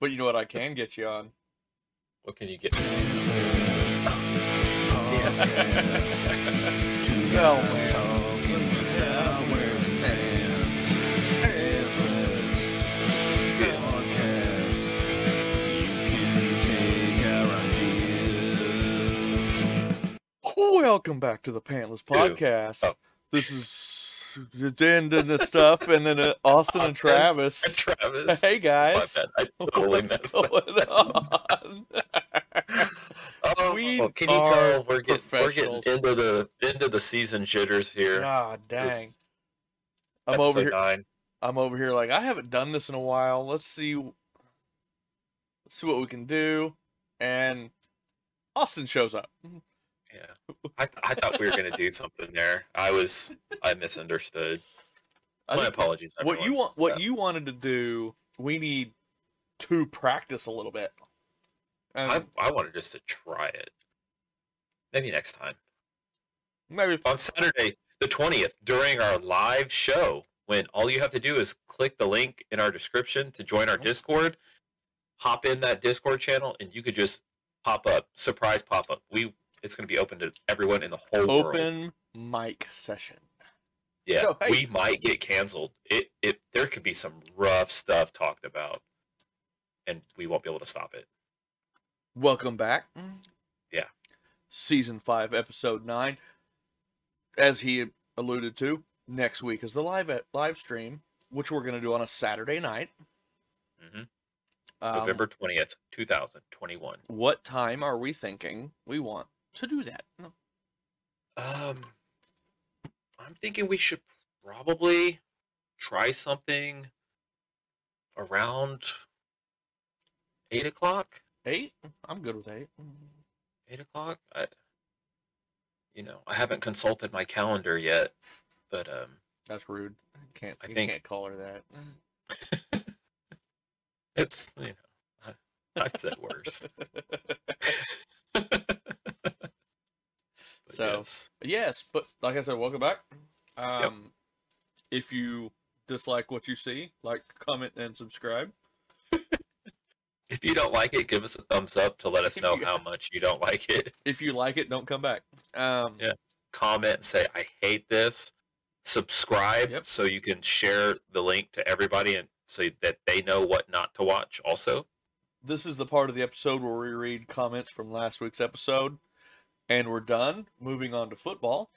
But you know what I can get you on? What can you get? No, man. Welcome back to the Pantless Podcast. Oh. This is Dan and the stuff, and then uh, Austin and Austin. Travis. Travis. Hey guys. I totally what's messed on? Oh, We can you tell we're getting we're getting into the into the season jitters here. God dang! I'm over here. nine. I'm over here like I haven't done this in a while. Let's see let's see what we can do. And Austin shows up. Yeah, I, th- I thought we were gonna do something there. I was I misunderstood. I My apologies. what you want what Yeah. you wanted to do, we need to practice a little bit. And I I wanted just to try it. Maybe next time maybe on Saturday the twentieth during our live show. When all you have to do is click the link in our description to join our Mhm. Discord, hop in that Discord channel, and you could just pop up surprise pop up. We it's going to be open to everyone in the whole world. open mic session. Yeah, So, hey- we might get canceled. It it there could be some rough stuff talked about, and we won't be able to stop it. Welcome back. Yeah. Season 5, episode 9. As he alluded to, next week is the live live stream, which we're going to do on a Saturday night. hmm Um, November twentieth, two thousand twenty-one. What time are we thinking we want to do that? Um, I'm thinking we should probably try something around eight o'clock. 8? I'm good with 8. Eight o'clock. I, you know, I haven't consulted my calendar yet, but um, That's rude. I can't I think- can't call her that. it's you know, I, I've said worse. So- yes. yes, but like I said, welcome back. Um if you dislike what you see, like, comment and subscribe. if you don't like it, give us a thumbs up to let us know how much you don't like it. If you like it, don't come back. Um Yeah. Comment and say I hate this. Subscribe Yep. so you can share the link to everybody and so that they know what not to watch. Also, this is the part of the episode where we read comments from last week's episode, and we're done. Moving on to football.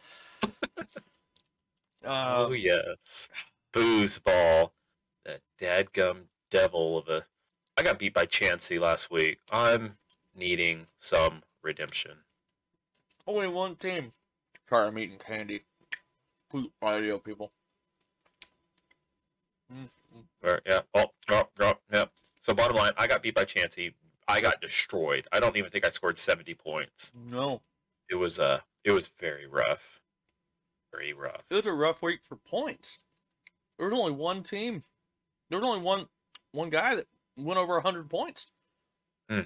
oh Um, yes, foosball, that dadgum devil of a. I got beat by Chansey last week. I'm needing some redemption. only one team. Sorry, I'm eating candy. Please, Radio people. Mm, mm. Or, yeah. Oh, oh, oh, yeah. So bottom line, I got beat by Chansey. I got destroyed. I don't even think I scored 70 points. No, It was uh it was very rough. Very rough. it was a rough week for points. There was only one team. There was only one one guy that went over hundred points. Hmm.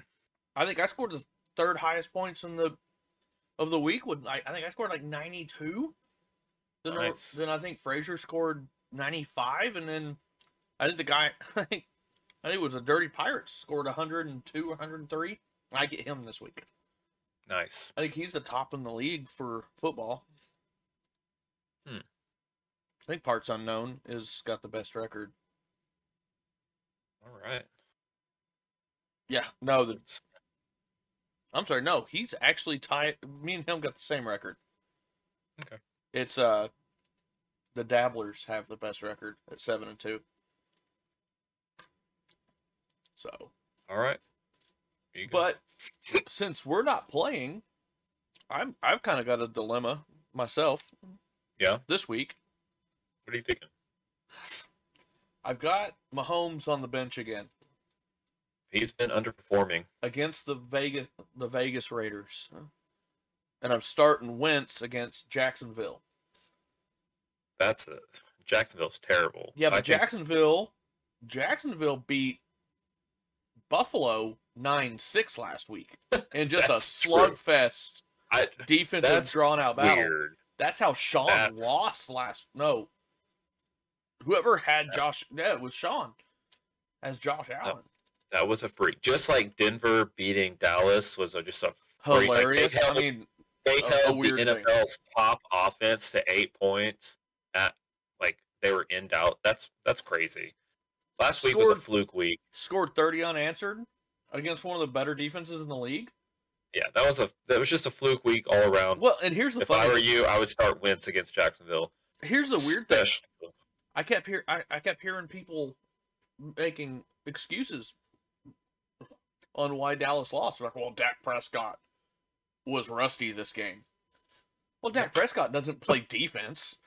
I think I scored the third highest points in the of the week. With I, I think I scored like ninety two. Then, Nice. then I think Frazier scored ninety five, and then I think the guy I think I think it was a Dirty Pirates scored hundred and two or hundred and three. I get him this week. Nice. I think he's the top in the league for football. Hmm. I think Parts Unknown is got the best record. All right. Yeah, no, the I'm sorry, no, he's actually tied. Me and him got the same record. Okay. It's uh, the Dabblers have the best record at seven and two. So, All right. Here you go. but since we're not playing, I'm I've kind of got a dilemma myself. Yeah? This week, what are you thinking? I've got Mahomes on the bench again. He's been underperforming. against the Vegas the Vegas Raiders, and I'm starting Wentz against Jacksonville. That's a Jacksonville's terrible. Yeah, but I think- Jacksonville, Jacksonville beat Buffalo nine six last week in just a slugfest I, defensive drawn out battle. weird. That's how Sean That's- lost last. No, whoever had Josh, yeah, it was Sean as Josh Allen. that was a freak. Just like Denver beating Dallas was a, just a freak. Like, Hilarious. I mean, they a- a held the weird thing. NFL's top offense to eight points at like they were in doubt. That's that's crazy. Last week was a fluke week. scored 30 unanswered against one of the better defenses in the league. Yeah, that was a that was just a fluke week all around. Well, and here's the if I were you, I would start Wentz against Jacksonville. here's the weird thing. I kept hear I, I kept hearing people making excuses on why Dallas lost. Like, well, Dak Prescott was rusty this game. Well, Dak Prescott doesn't play defense.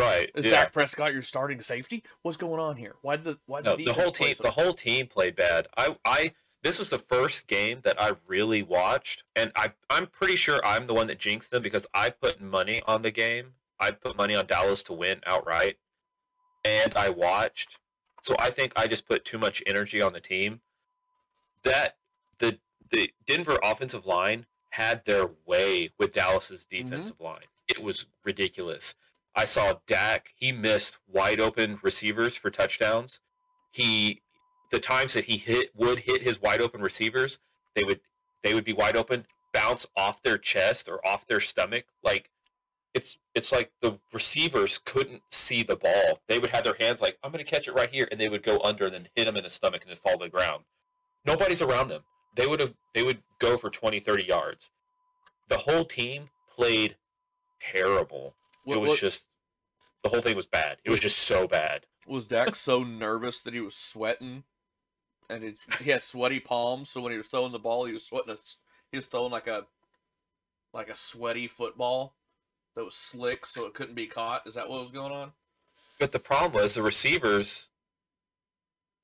Right. Is yeah. Dak Prescott your starting safety? What's going on here? Why did the why did No, the, the whole team so- the whole team played bad. I I this was the first game that I really watched and I I'm pretty sure I'm the one that jinxed them because I put money on the game. I put money on Dallas to win outright and I watched. So I think I just put too much energy on the team. That the the Denver offensive line had their way with Dallas's mm-hmm. defensive line. It was ridiculous. I saw Dak, he missed wide open receivers for touchdowns. He the times that he hit would hit his wide open receivers, they would they would be wide open, bounce off their chest or off their stomach. Like it's it's like the receivers couldn't see the ball. They would have their hands like, I'm gonna catch it right here, and they would go under and then hit him in the stomach and then fall to the ground. Nobody's around them. They would have they would go for 20, 30 yards. The whole team played terrible What- it was what- just the whole thing was bad. It was just so bad. was Dak so nervous that he was sweating, and it, he had sweaty palms. So when he was throwing the ball, he was sweating. A, he was throwing like a like a sweaty football that was slick, so it couldn't be caught. Is that what was going on? But the problem was the receivers.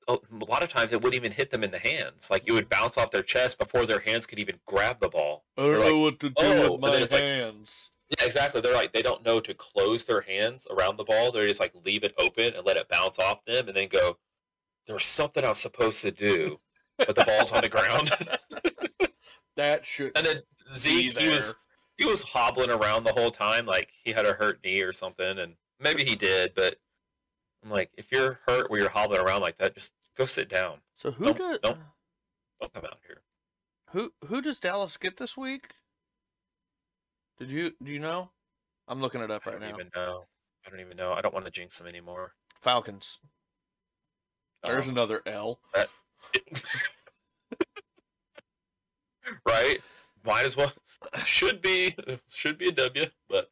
A lot of times it wouldn't even hit them in the hands. Like it would bounce off their chest before their hands could even grab the ball. I don't They're know like, what to do "Oh," with my it's like- hands. Yeah, exactly. They're like they don't know to close their hands around the ball. They just like leave it open and let it bounce off them, and then go. There was something I was supposed to do, but the ball's on the ground. that should and then Zeke, he was he was hobbling around the whole time like he had a hurt knee or something and maybe he did but i'm like if you're hurt where you're hobbling around like that just go sit down So who don't- does don't- don't come out here who who does Dallas get this week? Did you do you know? I'm looking it up i right don't now. even know i don't even know i don't want to jinx them anymore Falcons. There's Um, another L. right might as well should be should be a w but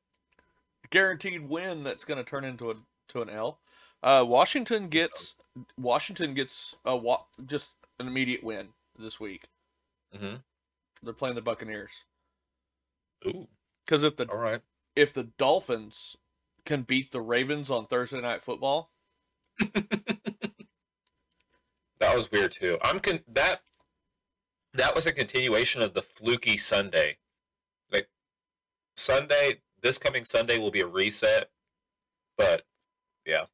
guaranteed win that's going to turn into a to an L. Uh, Washington gets Washington gets a wa- just an immediate win this week. hmm They're playing the Buccaneers ooh because if the all right. if the Dolphins can beat the Ravens on Thursday night football, that was weird too. I'm con- that that was a continuation of the fluky sunday. Like sunday this coming sunday will be a reset but yeah.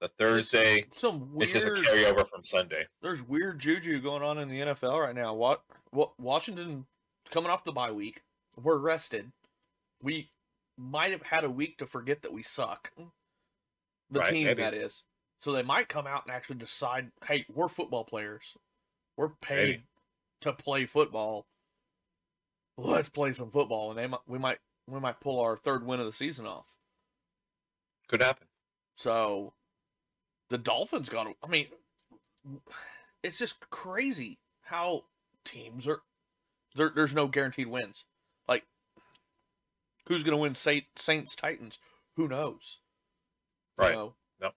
The thursday some it's just a carryover from sunday. there's weird juju going on in the NFL right now. What what Washington coming off the bye week, we're rested. We might have had a week to forget that we suck. The Right, team maybe. that is. So they might come out and actually decide, hey, we're football players. We're paid Maybe. to play football. Let's play some football, and they might we might we might pull our third win of the season off. could happen So the Dolphins got I mean, it's just crazy how teams are, there, there's no guaranteed wins. Who's going to win Saint, Saints Titans? Who knows? You Right. know? Yep.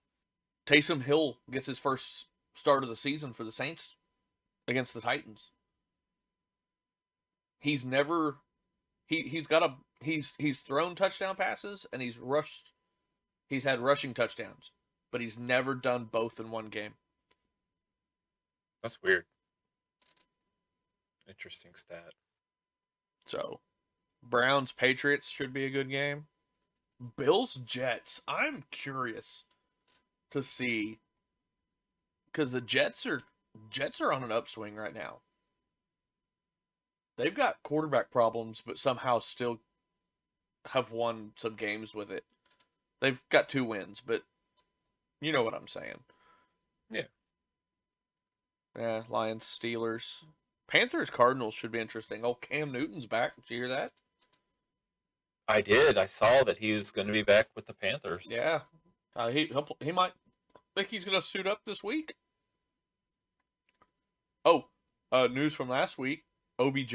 Taysom Hill gets his first start of the season for the Saints against the Titans. He's never he he's got a he's he's thrown touchdown passes and he's rushed he's had rushing touchdowns, but he's never done both in one game. that's weird interesting stat So, Browns Patriots should be a good game. Bills Jets. I'm curious to see because the Jets are Jets are on an upswing right now. They've got quarterback problems, but somehow still have won some games with it. They've got two wins, but you know what I'm saying. Yeah. Yeah, Lions, Steelers, Panthers, Cardinals should be interesting. Oh, Cam Newton's back. Did you hear that? I did. I saw that he was going to be back with the Panthers. Yeah, uh, he he'll, he might think he's going to suit up this week. Oh, uh, news from last week: OBJ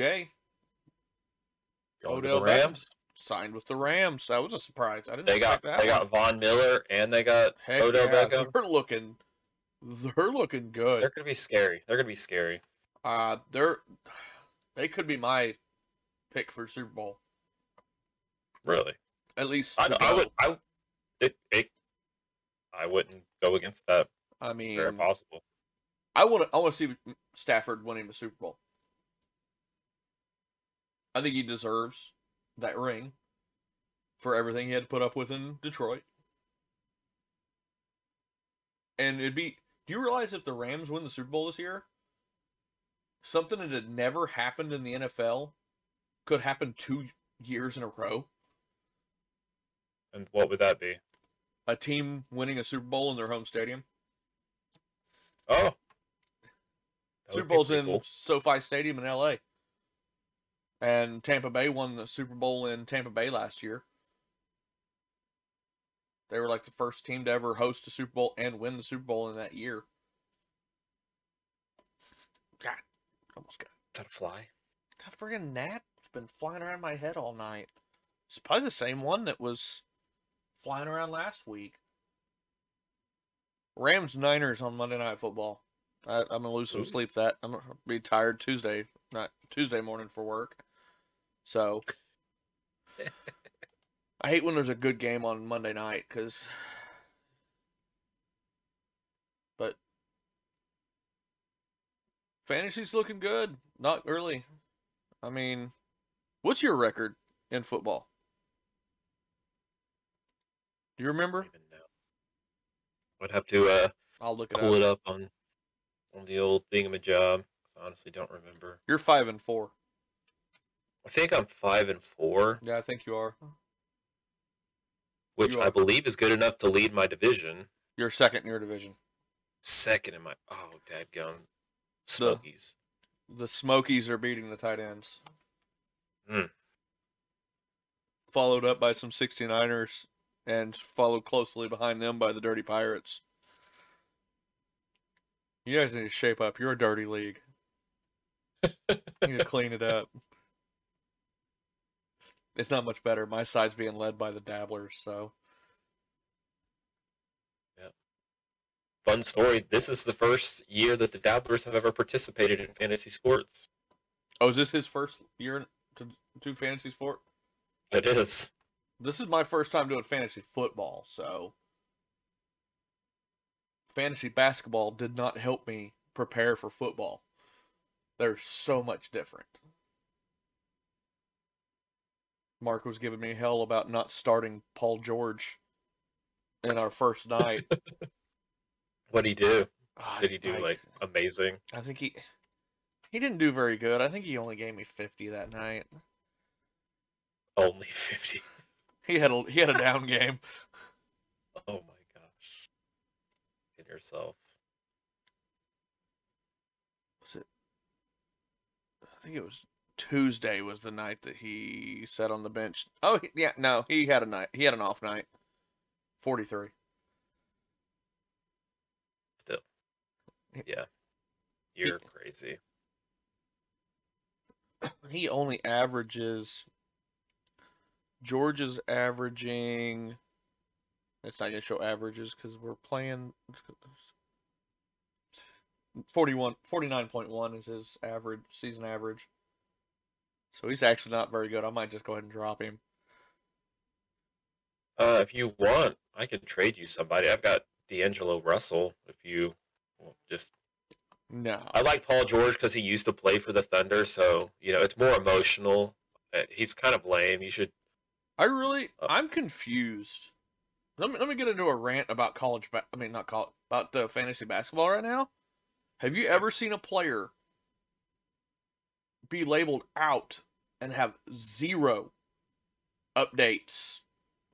Going Odell the Beckham. Rams. signed with the Rams. That was a surprise. I didn't They got expect that. they one. got Von Miller and they got Heck Odell yeah, Beckham. They're looking, they're looking good. They're going to be scary. They're going to be scary. Uh, they're they could be my pick for Super Bowl. Really. At least I, I would. I it, it, I wouldn't go against that. I mean, Very possible. I want to. I want to see Stafford winning the Super Bowl. I think he deserves that ring for everything he had to put up with in Detroit. And it'd be. Do you realize if the Rams win the Super Bowl this year, something that had never happened in the NFL could happen two years in a row? And what would that be? A team winning a Super Bowl in their home stadium. Oh. That Super Bowl's in cool. SoFi Stadium in LA. And Tampa Bay won the Super Bowl in Tampa Bay last year. They were like the first team to ever host a Super Bowl and win the Super Bowl in that year. God, almost got Is that a fly? that friggin' gnat has been flying around my head all night. It's probably the same one that was flying around last week. Rams Niners on Monday Night Football. I, I'm gonna lose some sleep. That I'm gonna be tired Tuesday, not Tuesday morning for work. So I hate when there's a good game on Monday night because. But fantasy's looking good. Not early. I mean, what's your record in football? Do you I remember? don't even know. I'd have to uh, I'll look it pull up. it up on on the old thingamajig. 'cause I honestly don't remember. You're five and four. I think I'm five and four, Yeah, I think you are. which You I believe is good enough to lead my division. You're second in your division. Second in my oh dadgum The Smokies. the Smokies are beating the tight ends. Mm. Followed up by some 69ers and followed closely behind them by the Dirty Pirates. You guys need to shape up. You're a dirty league. You need to clean it up. It's not much better. My side's being led by the Dabblers, so Yeah. Fun story. This is the first year that the Dabblers have ever participated in fantasy sports. Oh, is this his first year to do fantasy sport? It is. This is my first time doing fantasy football, so fantasy basketball did not help me prepare for football. They're so much different. Mark was giving me hell about not starting Paul George in our first night. What did he do? Did he do I- like amazing? I think he he didn't do very good. I think he only gave me fifty that night. Only fifty. He had a he had a down game. Oh my gosh. Get yourself. was it I think it was Tuesday was the night that he sat on the bench. Oh yeah, no, he had a night. He had an off night. 43. Still. Yeah. You're crazy. He only averages George is averaging it's not going to show averages cuz we're playing 41 49.1 is his average season average. So he's actually not very good. I might just go ahead and drop him. Uh, if you want, I can trade you somebody. I've got D'Angelo Russell. If you well, just, No. I like Paul George because he used to play for the Thunder, so you know it's more emotional. Uh, He's kind of lame. You should. I really, Uh, I'm confused. Let me let me get into a rant about college. Ba- I mean, not college, about the fantasy basketball right now. Have you ever seen a player be labeled out and have zero updates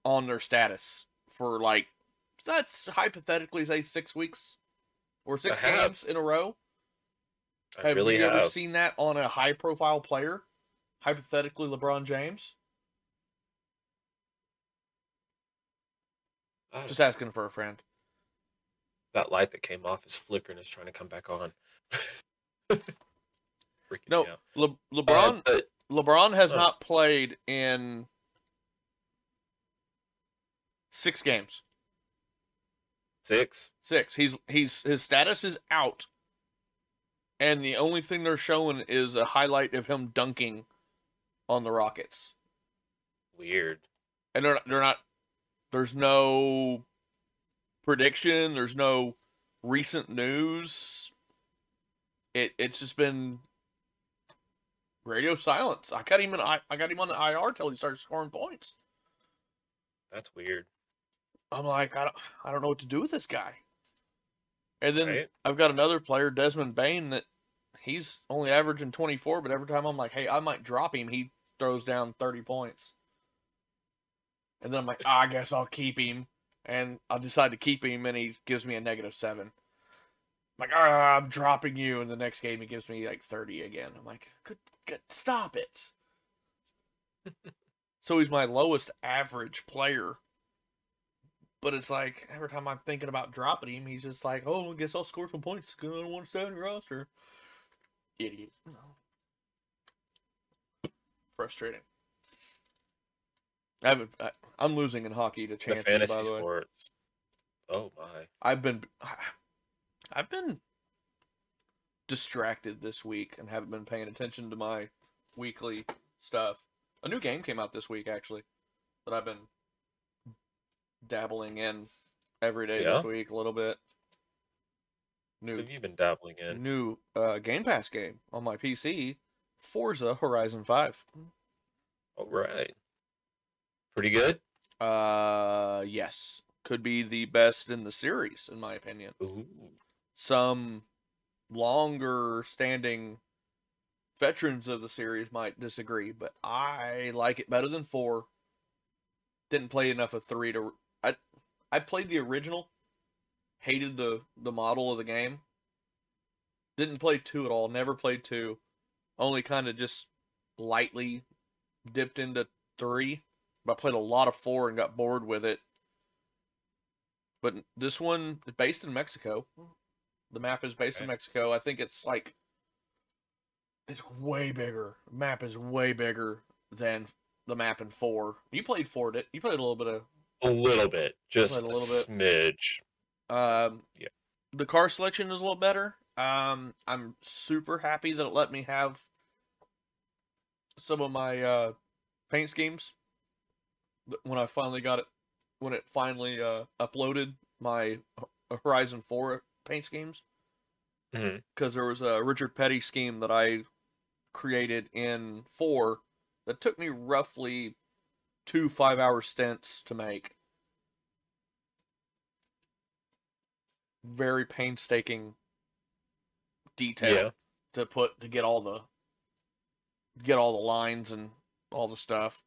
on their status for like that's hypothetically say six weeks or six I have. games in a row? I have really you ever seen that on a high profile player? Hypothetically, LeBron James. Ah, Just asking for a friend. that light that came off is flickering. Is trying to come back on. Freaking No. Le- Uh, LeBron. but LeBron has uh. not played in six games. six. Six. He's he's his status is out, and the only thing they're showing is a highlight of him dunking on the Rockets. Weird. and they're not, they're not there's no prediction there's no recent news. It it's just been radio silence. I got him in i, I got him on the ir till he started scoring points. That's weird. i'm like i don't, I don't know what to do with this guy. And then Right? i've got another player desmond bane that he's only averaging 24 but every time i'm like hey i might drop him he throws down 30 points and then i'm like ah, i guess i'll keep him and i decide to keep him and he gives me a negative seven I'm like ah, i'm dropping you and the next game he gives me like 30 again i'm like good, good stop it so he's my lowest average player but it's like every time I'm thinking about dropping him, he's just like, "Oh, I guess I'll score some points because I don't want to stay on your roster." Idiot. Frustrating. I haven't. I, I'm losing in hockey to The chances. fantasy by the way, sports. Oh my. I've been, I've been distracted this week and haven't been paying attention to my weekly stuff. A new game came out this week actually that I've been dabbling in every day this week a little bit. New What have you been dabbling in? new uh, Game Pass game on my PC, Forza Horizon Five. All right. Pretty good. Uh, yes, could be the best in the series in my opinion. Ooh. some longer standing veterans of the series might disagree, but I like it better than four. Didn't play enough of three to. I I played the original, hated the the model of the game. Didn't play two at all. Never played two. Only kind of just lightly dipped into three. I played a lot of four and got bored with it. But this one is based in Mexico. The map is based in Mexico. I think it's like it's way bigger. Map is way bigger than the map in four. You played four, did you played a little bit of A little bit. Just a little bit. smidge. um Yeah. the car selection is a little better. Um I'm super happy that it let me have some of my uh paint schemes when I finally got it when it finally uh uploaded my Horizon 4 paint schemes. Because there was a Richard Petty scheme that I created in four that took me roughly two five hour stints to make. Very painstaking detail Yeah. to put to get all the get all the lines and all the stuff.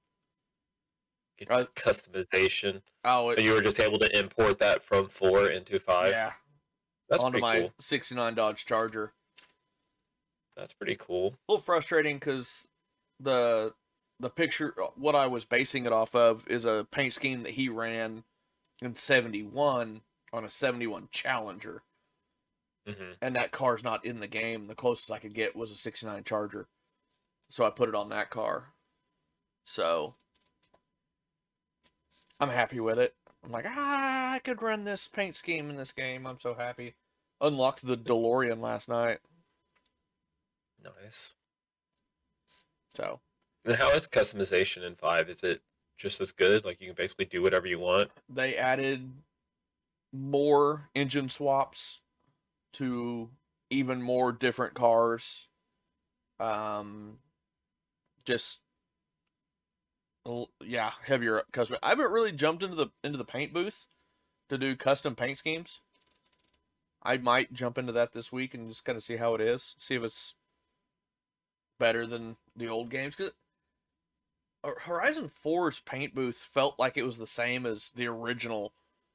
Uh, customization. Oh, it, you were just able to import that from four into five. yeah, That's onto my cool. '69 Dodge Charger. That's pretty cool. a little frustrating because the the picture what I was basing it off of is a paint scheme that he ran in 71 on a 71 Challenger hmm and that car's not in the game the closest I could get was a 69 Charger so I put it on that car so I'm happy with it I'm like ah I could run this paint scheme in this game I'm so happy unlocked the DeLorean last night Nice. so And how is customization in five? Is it just as good? Like you can basically do whatever you want. they added more engine swaps to even more different cars. Um, just yeah, heavier custom. I haven't really jumped into the into the paint booth to do custom paint schemes. I might jump into that this week and just kind of see how it is, see if it's better than the old games. 'Cause uh, Horizon 4's paint booth felt like it was the same as the original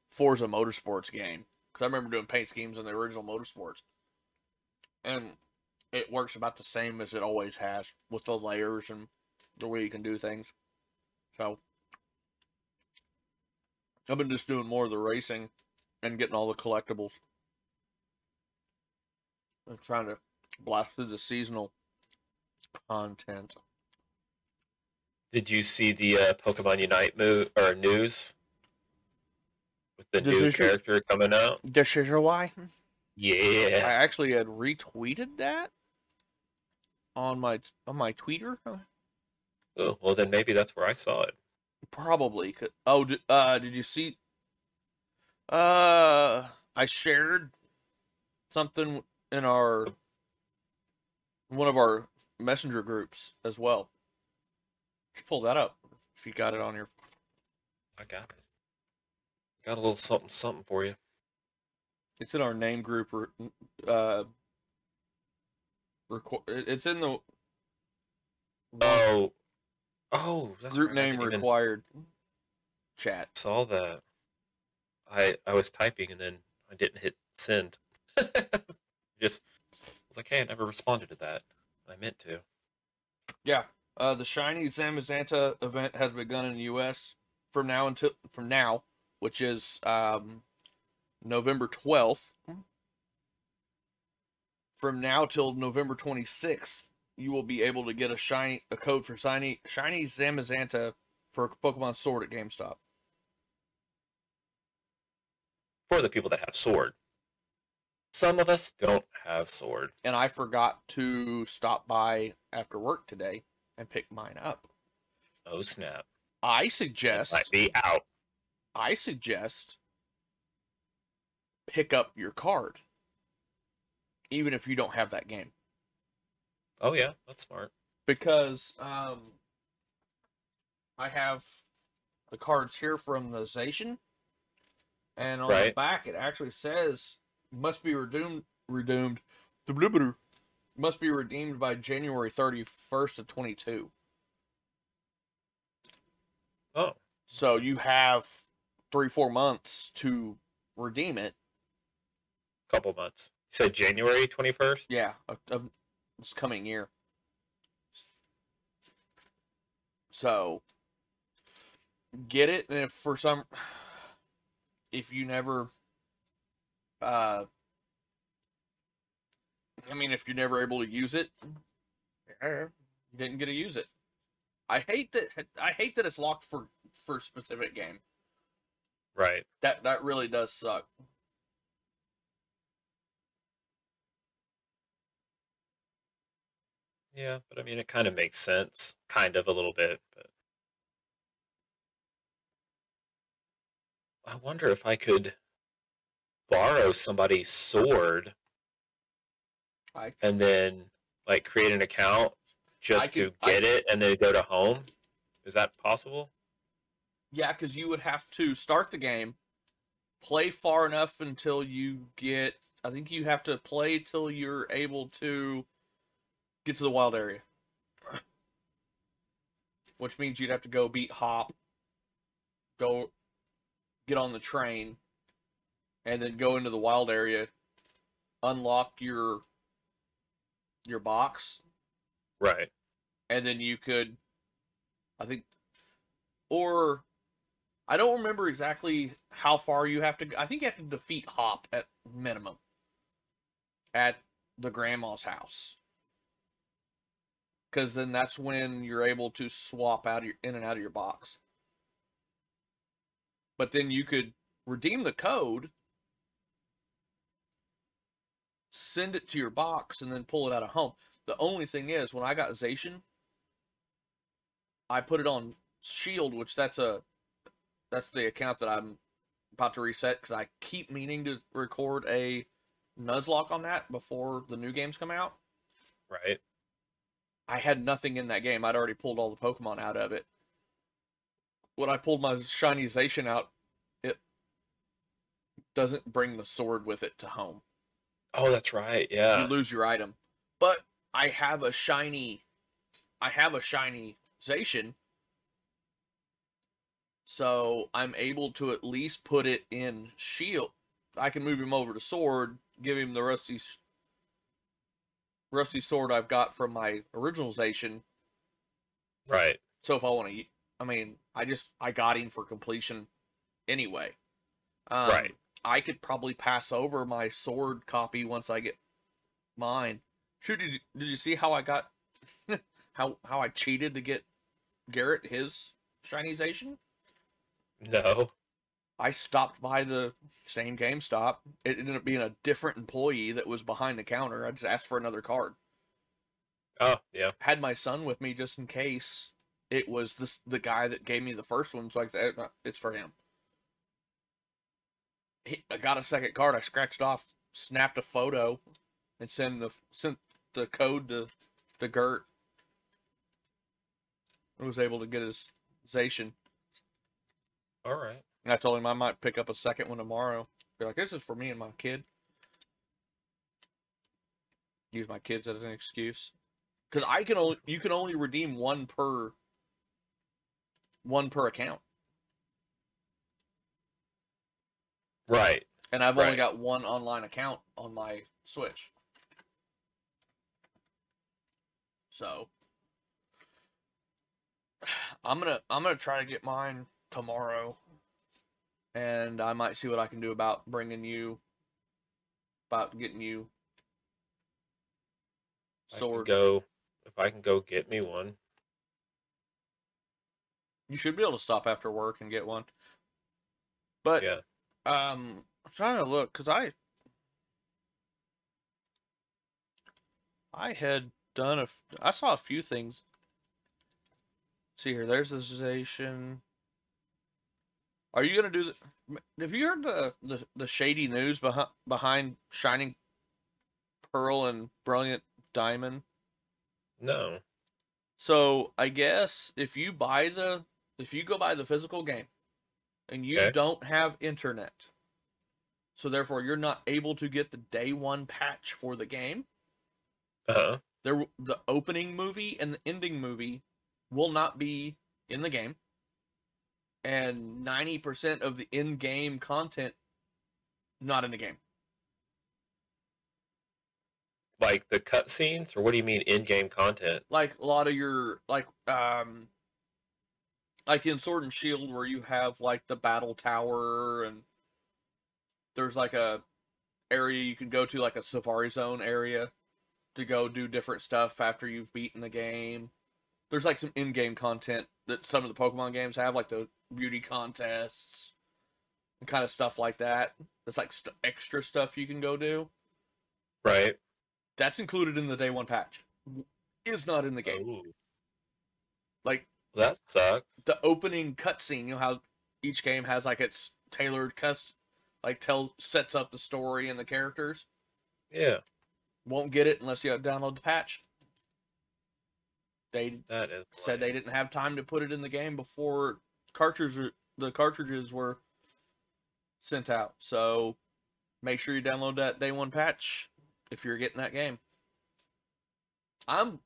Forza Motorsports game. Because I remember doing paint schemes in the original Motorsports. And it works about the same as it always has with the layers and the way you can do things. So I've been just doing more of the racing and getting all the collectibles. I'm trying to blast through the seasonal content. Did you see the uh, Pokemon Unite move or news with the new character coming out? This is why I actually had retweeted that on my on my tweeter. Oh, well, then maybe that's where I saw it. Probably. Oh, uh, did you see? Uh, I shared something in our one of our messenger groups as well. Pull that up if you got it on your. I got it. Got a little something, something for you. It's in our name group. Or, uh, reco- it- it's in the Oh, oh, that's group right, name even required chat. Saw that. I I was typing and then I didn't hit send. Just I was like, hey, I never responded to that. I meant to. Yeah. Uh, the Shiny Zamazenta event has begun in the U.S. from now until from now, which is um, November twelfth. From now till November twenty sixth, you will be able to get a shiny a code for shiny shiny Zamazenta for Pokemon Sword at GameStop. For the people that have sword. Some of us don't have sword. And I forgot to stop by after work today and pick mine up. Oh snap. I It suggest might be out. I suggest pick up your card, even if you don't have that game, Oh yeah, that's smart. because um, I have the cards here from the Zacian, and on the back it actually says must be redeemed redeemed the blue blue must be redeemed by January thirty first of twenty two. Oh, So you have three four months to redeem it. couple months. You said January twenty first? Yeah, of, of this coming year. So get it, and if for some, if you never, uh, I mean, if you're never able to use it, you didn't get to use it. I hate that. I hate that it's locked for for a specific game. Right. That that really does suck. Yeah, but I mean it kind of makes sense. Kind of a little bit, but I wonder if I could borrow somebody's sword I and then like create an account just to could- I- get it and then go to home. Is that possible? Yeah, because you would have to start the game, play far enough until you get. I think you have to play till you're able to get to the wild area, which means you'd have to go beat Hop, go get on the train, and then go into the wild area, unlock your your box, Right. and then you could i think or i don't remember exactly how far you have to i think you have to defeat hop at minimum at the grandma's house because then that's when you're able to swap out your in and out of your box but then you could redeem the code send it to your box and then pull it out of home the only thing is when i got zacian I put it on Shield, which that's a that's the account that I'm about to reset because I keep meaning to record a Nuzlocke on that before the new games come out. Right. I had nothing in that game. I'd already pulled all the Pokemon out of it. When I pulled my Shiny Zacian out, it doesn't bring the sword with it to home. Oh, that's right. Yeah. you lose your item. But I have a shiny I have a shiny Zacian. So I'm able to at least put it in shield. I can move him over to sword, give him the rusty rusty sword I've got from my original Zacian. Right. So if I want to, I mean, I just I got him for completion anyway. Um, Right. I could probably pass over my sword copy once I get mine. Shoot, did you, did you see how I got how how I cheated to get Garrett his shiny Zacian? No. I stopped by the same GameStop. It ended up being a different employee that was behind the counter. I just asked for another card. Oh, yeah. Had my son with me just in case it was this the guy that gave me the first one, so I said "Uh, it's for him. He, I got a second card. I scratched off, snapped a photo, and sent the sent the code to to Gert. I was able to get his Zacian. All right. And I told him I might pick up a second one tomorrow. Be like, this is for me and my kid. Use my kids as an excuse. Because I can only you can only redeem one per one per account. Right. And I've only got one online account on my Switch. So I'm gonna I'm gonna try to get mine tomorrow, and I might see what I can do about bringing you, about getting you sword. go if I can go get me one. You should be able to stop after work and get one. But Yeah. um, I'm trying to look because I I had done a I saw a few things. See here, there's the Zacian. Are you gonna do the? Have you heard the the, the shady news behind behind Shining Pearl and Brilliant Diamond? No. So I guess if you buy the if you go buy the physical game and you Okay. don't have internet, so therefore you're not able to get the day one patch for the game, Uh-huh. there w- the opening movie and the ending movie will not be in the game. And 90% of the in-game content not in the game. Like the cutscenes, or what do you mean in-game content? like a lot of your like um like in Sword and Shield where you have like the battle tower and there's like a area you can go to like a safari zone area to go do different stuff after you've beaten the game. There's like some in-game content that some of the Pokemon games have like the beauty contests and kind of stuff like that. It's like st- extra stuff you can go do. Right. That's included in the day one patch. Is not in the game. Ooh, Like that sucks. the opening cutscene, you know how each game has like its tailored cust like tell sets up the story and the characters. Yeah, Won't get it unless you download the patch. They that is. said lame. they didn't have time to put it in the game before cartridges the cartridges were sent out. So make sure you download that day one patch if you're getting that game. I'm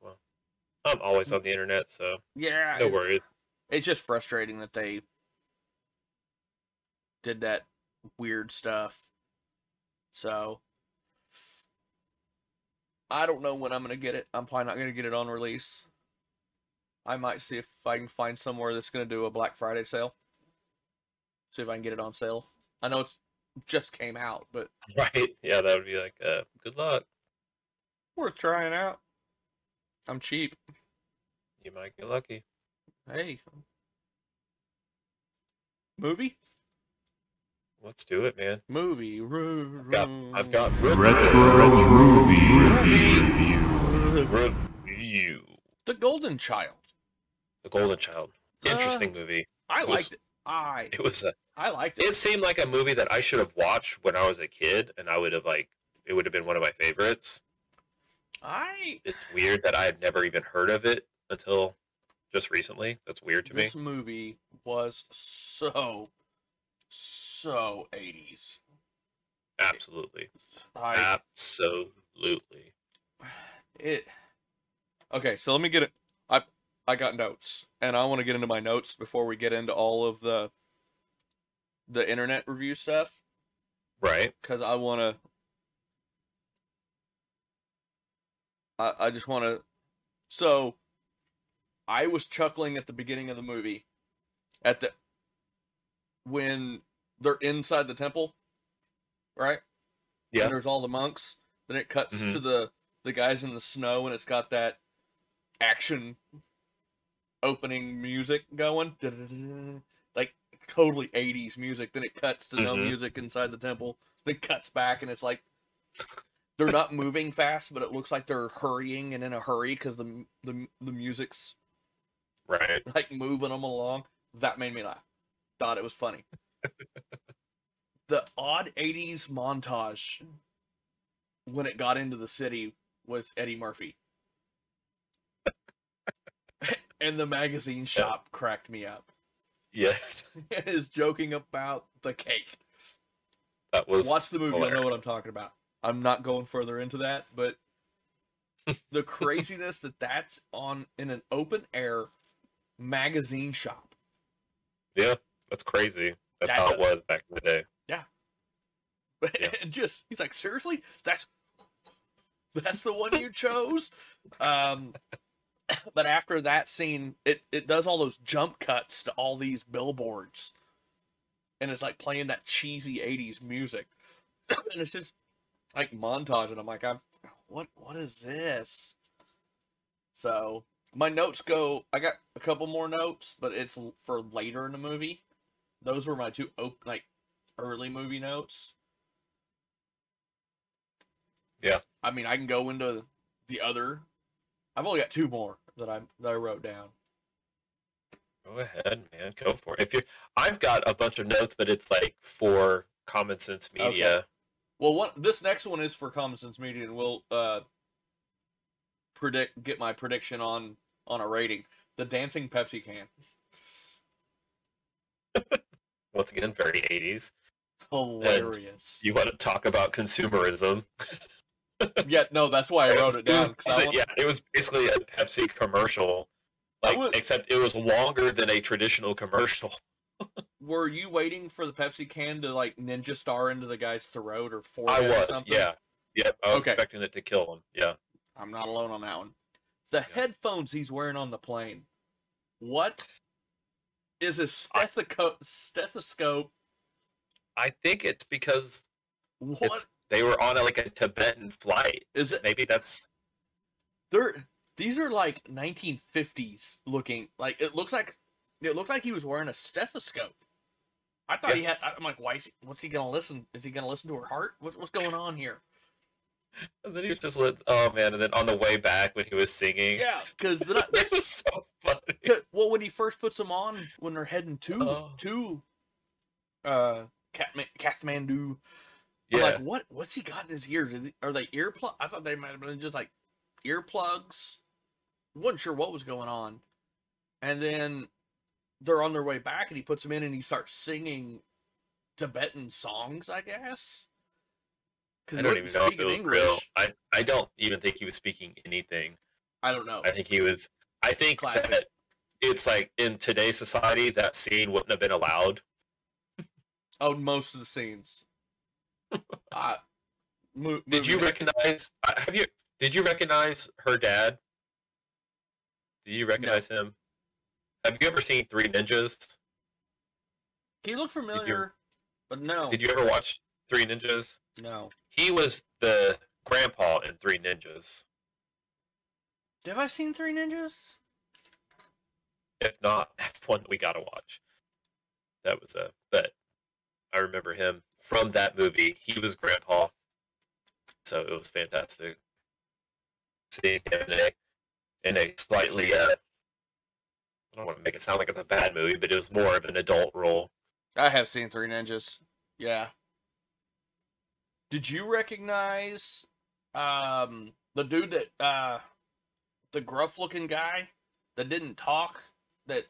I'm always on the internet, so yeah, no worries. it's just frustrating that they did that weird stuff. So I don't know when I'm gonna get it. I'm probably not gonna get it on release. I might see if I can find somewhere that's gonna do a Black Friday sale. See if I can get it on sale. I know it's just came out, but Right? Yeah, that would be like, uh, good luck. worth trying out. I'm cheap. You might get lucky. Hey. Movie? Let's do it, man. Movie. I've got, I've got Retro movie review. review. The Golden Child. The Golden Child. Uh, Interesting movie. I It was- liked it. I It was. A, I liked it. it seemed like a movie that I should have watched when I was a kid, and I would have like. It would have been one of my favorites. I It's weird that I had never even heard of it until just recently. That's weird to me. this movie was so so 80s. Absolutely. I Absolutely. it Okay, so let me get it I got notes and I want to get into my notes before we get into all of the the internet review stuff Right. cuz I want to I, I just want to. So, I was chuckling at the beginning of the movie, at the when they're inside the temple, right? Yeah. And there's all the monks. Then it cuts Mhm. to the the guys in the snow, and it's got that action opening music going, like totally 80s music. Then it cuts to no Mhm. music inside the temple. Then cuts back, and it's like they're not moving fast, but it looks like they're hurrying and in a hurry because the the the music's Right. like moving them along. That made me laugh. Thought it was funny. the odd 80s montage when it got into the city with Eddie Murphy. And the magazine shop cracked me up. Yes. is joking about the cake. That was Watch the movie, you'll know what I'm talking about. I'm not going further into that, but the craziness that that's on in an open air magazine shop. Yeah, that's crazy. That's That- how it was back in the day. But Yeah. just he's like, seriously, that's that's the one you chose. Um, but after that scene, it it does all those jump cuts to all these billboards, and it's like playing that cheesy '80s music, and it's just like montage, and I'm like, I've what what is this? So my notes go. I got a couple more notes, but it's for later in the movie. Those were my two op- like early movie notes. Yeah. I mean, I can go into the other. I've only got two more that I that I wrote down. Go ahead, man. Go for it. If you, I've got a bunch of notes, but it's like for Common Sense Media. Well, one this next one is for Common Sense Media, and we'll uh predict get my prediction on on a rating. The dancing Pepsi can. Once again, very 80s. Hilarious. You want to talk about consumerism? yeah, no, that's why I It wrote was- it down. I was- want- yeah, it was basically a Pepsi commercial, like would- except it was longer than a traditional commercial. Were you waiting for the Pepsi can to like ninja star into the guy's throat or I forehead or was, something? yeah, yep. I was Okay. expecting it to kill him. Yeah, I'm not alone on that one. The Yeah. headphones he's wearing on the plane. What is a stethoscope? Stethoscope. I think it's because What it's they were on a, like a Tibetan flight. is it? Maybe that's They're these are like 1950s looking. Like it looks like it looked like he was wearing a stethoscope. I thought Yeah. he had. I'm like, why? Is he, what's he gonna listen? Is he gonna listen to her heart? What's what's going on here? And then he was just like, Oh man! And then on the way back when he was singing, Yeah, because it was so funny. well, when he first puts them on, when they're heading to Oh. to uh Kathma- Kathmandu, I'm Yeah, like, what? What's he got in his ears? Are they, are they earplug? I thought they might have been just like earplugs. wasn't sure what was going on, and then they're on their way back, and he puts them in, and he starts singing Tibetan songs, I guess. Because I don't even know if it was real. I I don't even think he was speaking anything. I don't know. I think he was. I think Classic. that it's like in today's society that scene wouldn't have been allowed. Oh, most of the scenes. Uh, mo- Did you recognize? uh, Have you? Did you recognize her dad? Did you recognize him? Have you ever seen Three Ninjas? He looked familiar, but no, Did you ever watch Three Ninjas? no. He was the grandpa in Three Ninjas. Have I seen Three Ninjas? If not, that's one we gotta watch. That was a but I remember him from that movie. He was grandpa. So it was fantastic. Seeing him in a in a slightly uh I don't want to make it sound like it's a bad movie, but it was more of an adult role. I have seen Three Ninjas. Yeah. Did you recognize um the dude that uh the gruff looking guy that didn't talk that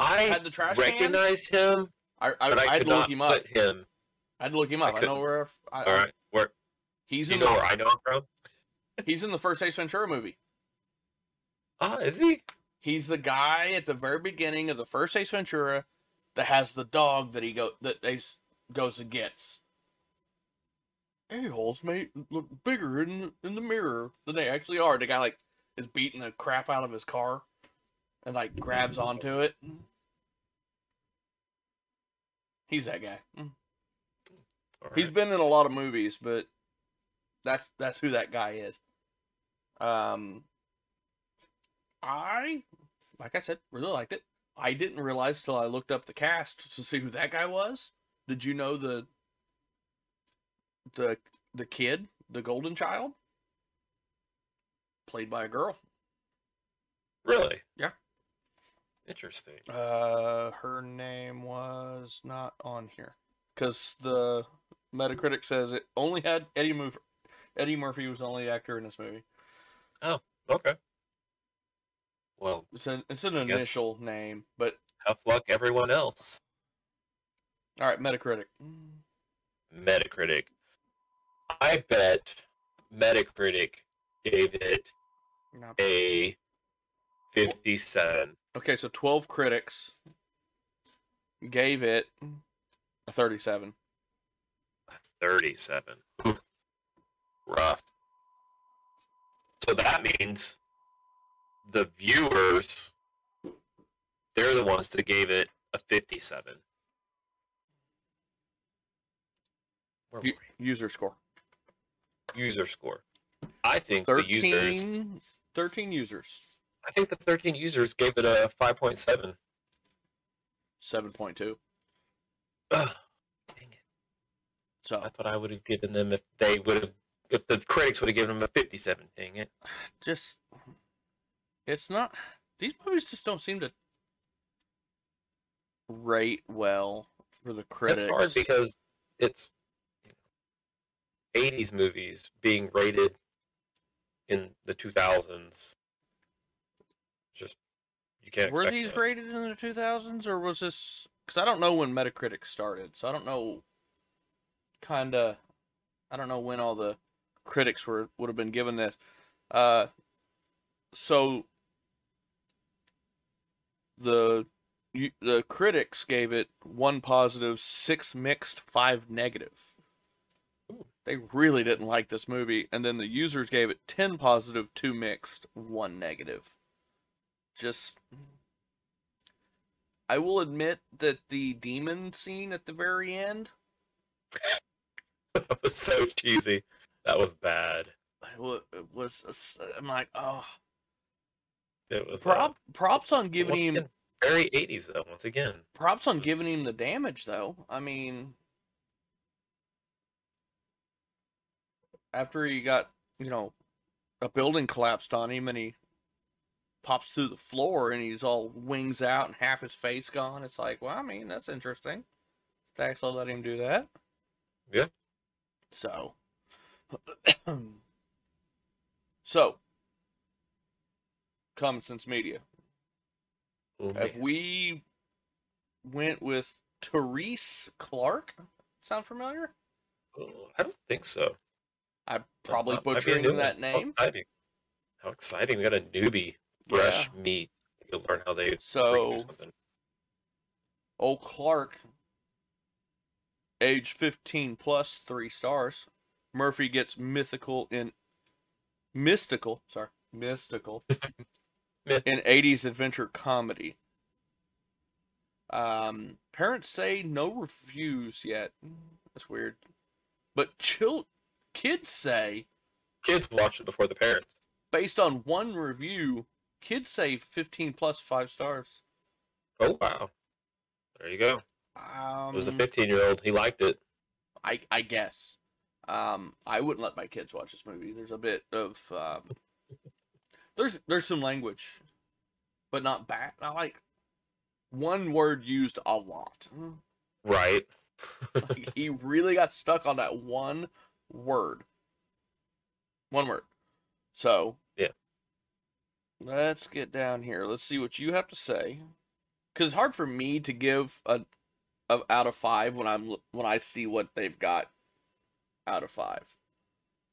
I had the trash can? recognize him, I I, but I, I had look him up. him. I'd look him up. I, know where I, All right, where he's in the, where I know him from? he's in the first Ace Ventura movie. Ah, is he? He's the guy at the very beginning of the first Ace Ventura that has the dog that he go that Ace goes and gets. a holes may look bigger in in the mirror than they actually are. The guy like is beating the crap out of his car and like grabs onto it. He's that guy. Mm. All He's right. been in a lot of movies, but that's that's who that guy is. Um, I, like I said, really liked it. I didn't realize till I looked up the cast to see who that guy was. Did you know the the the kid, the golden child, played by a girl? really. Yeah. Interesting. Uh, her name was not on here because the Metacritic says it only had Eddie Murphy. Eddie Murphy was the only actor in this movie. Oh, okay. Well, It's an it's an initial name, but tough luck, everyone else. all right, Metacritic. Metacritic. I bet Metacritic gave it a 57. Okay, so twelve critics gave it a thirty-seven. A 37. Rough. So that means the viewers, they're the ones that gave it a 57. U- user score. User score. I think the 13, users. 13 users. I think the 13 users gave it a 5.7. Seven point two. Ugh, dang it. So I thought I would have given them if they would have, if the critics would have given them a 57. Dang it. just it's not these movies just don't seem to rate well for the critics. It's hard because it's 80s movies being rated in the 2000s. Just you can't. were these that. rated in the 2000s or was this cuz I don't know when Metacritic started. So I don't know kind of I don't know when all the critics were would have been given this. Uh so the you, the critics gave it one positive, six mixed, five negative. Ooh. They really didn't like this movie, and then the users gave it ten positive, two mixed, one negative. Just, I will admit that the demon scene at the very end that was so cheesy. That was bad. it was. I'm like, oh, It was uh, props on giving him again, very 80s though. Once again, props on giving him the damage though. I mean, after he got, you know, a building collapsed on him and he pops through the floor and he's all wings out and half his face gone. It's like, well, I mean, that's interesting. They actually let him do that. Yeah. So, so, Common Sense Media. Oh, If we went with Terreece Clarke, sound familiar? Oh, I don't think so. I'm probably butchering that How name. exciting. How exciting. We got a newbie, fresh meat. You'll learn how they So, old Clarke, age 15 plus, three stars. Murphy gets mythical in mystical, sorry, mystical in 80s adventure comedy. Um, parents say no reviews yet. That's weird. But chill, kids say Kids watched it before the parents. based on one review, kids say 15 plus five stars. Oh wow. There you go. Um, It was a 15 year old. He liked it. I I guess. Um, I wouldn't let my kids watch this movie. There's a bit of um, there's there's some language, but not bad. I like one word used a lot. Right. Like, he really got stuck on that one word. One word. So. Let's get down here. Let's see what you have to say. Cause it's hard for me to give a, a out of five when I'm when I see what they've got out of five.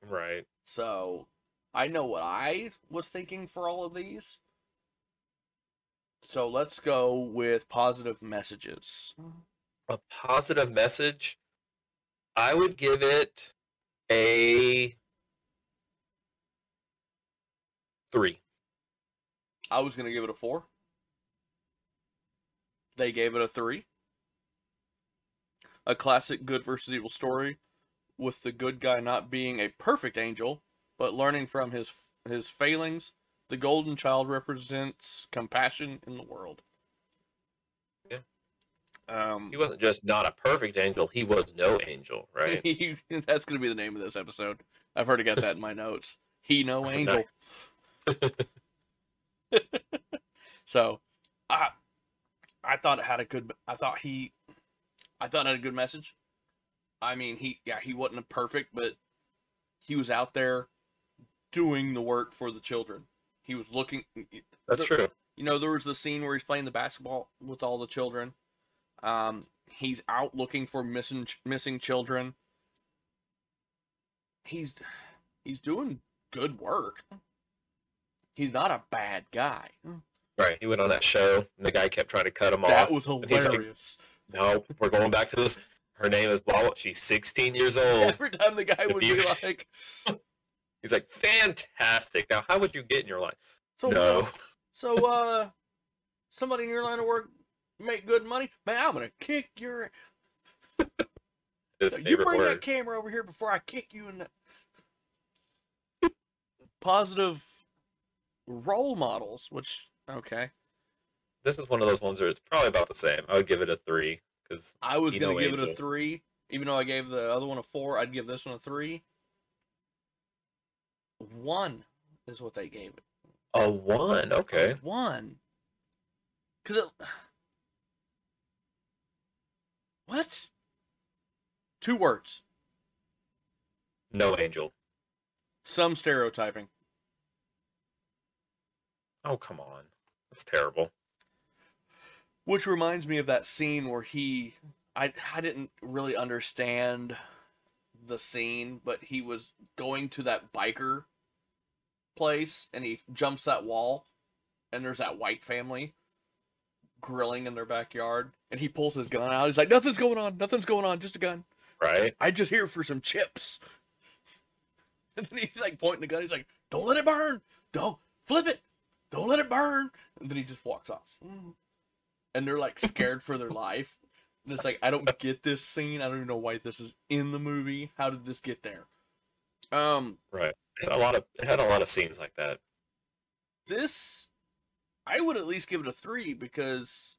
Right. So I know what I was thinking for all of these. So let's go with positive messages. A positive message. I would give it a three. I was gonna give it a four. They gave it a three. A classic good versus evil story, with the good guy not being a perfect angel, but learning from his his failings. The golden child represents compassion in the world. Yeah. Um, He wasn't just not a perfect angel; he was no angel, right? he, that's gonna be the name of this episode. I've already got that in my notes. He no angel. so, I I thought it had a good. I thought he, I thought it had a good message. I mean, he yeah he wasn't perfect, but he was out there doing the work for the children. He was looking. That's the- true. You know, there was the scene where he's playing the basketball with all the children. Um, he's out looking for missing missing children. He's he's doing good work. He's not a bad guy. Right. He went on that show, and the guy kept trying to cut him That off. That was he's like- hilarious. No, we're going back to this. Her name is blah. She's 16 years old. Every time the guy If would be like, He's like, fantastic. Now, how would you get in your line? "So, no. so, uh, somebody in your line of work make good money, man. I'm gonna kick your. You bring that camera over here before I kick you in the. Positive role models, which okay, This is one of those ones where it's probably about the same. I would give it a three because I was gonna give it a three, even though I gave the other one a four. I'd give this one a three. One is what they gave it. a one. Okay. One. Cause it. What? Two words. No angel. Some stereotyping. Oh come on. That's terrible. Which reminds me of that scene where he I I didn't really understand the scene, but he was going to that biker place and he jumps that wall and there's that white family grilling in their backyard and he pulls his gun out. He's like, Nothing's going on, nothing's going on, just a gun. Right. I just here for some chips. And then he's like pointing the gun. He's like, "Don't let it burn. Don't flip it. Don't let it burn." And then he just walks off. And they're like scared for their life. And it's like, I don't get this scene. I don't even know why this is in the movie. How did this get there? Um, Right. It had a lot of it had a lot of scenes like that. this, I would at least give it a three because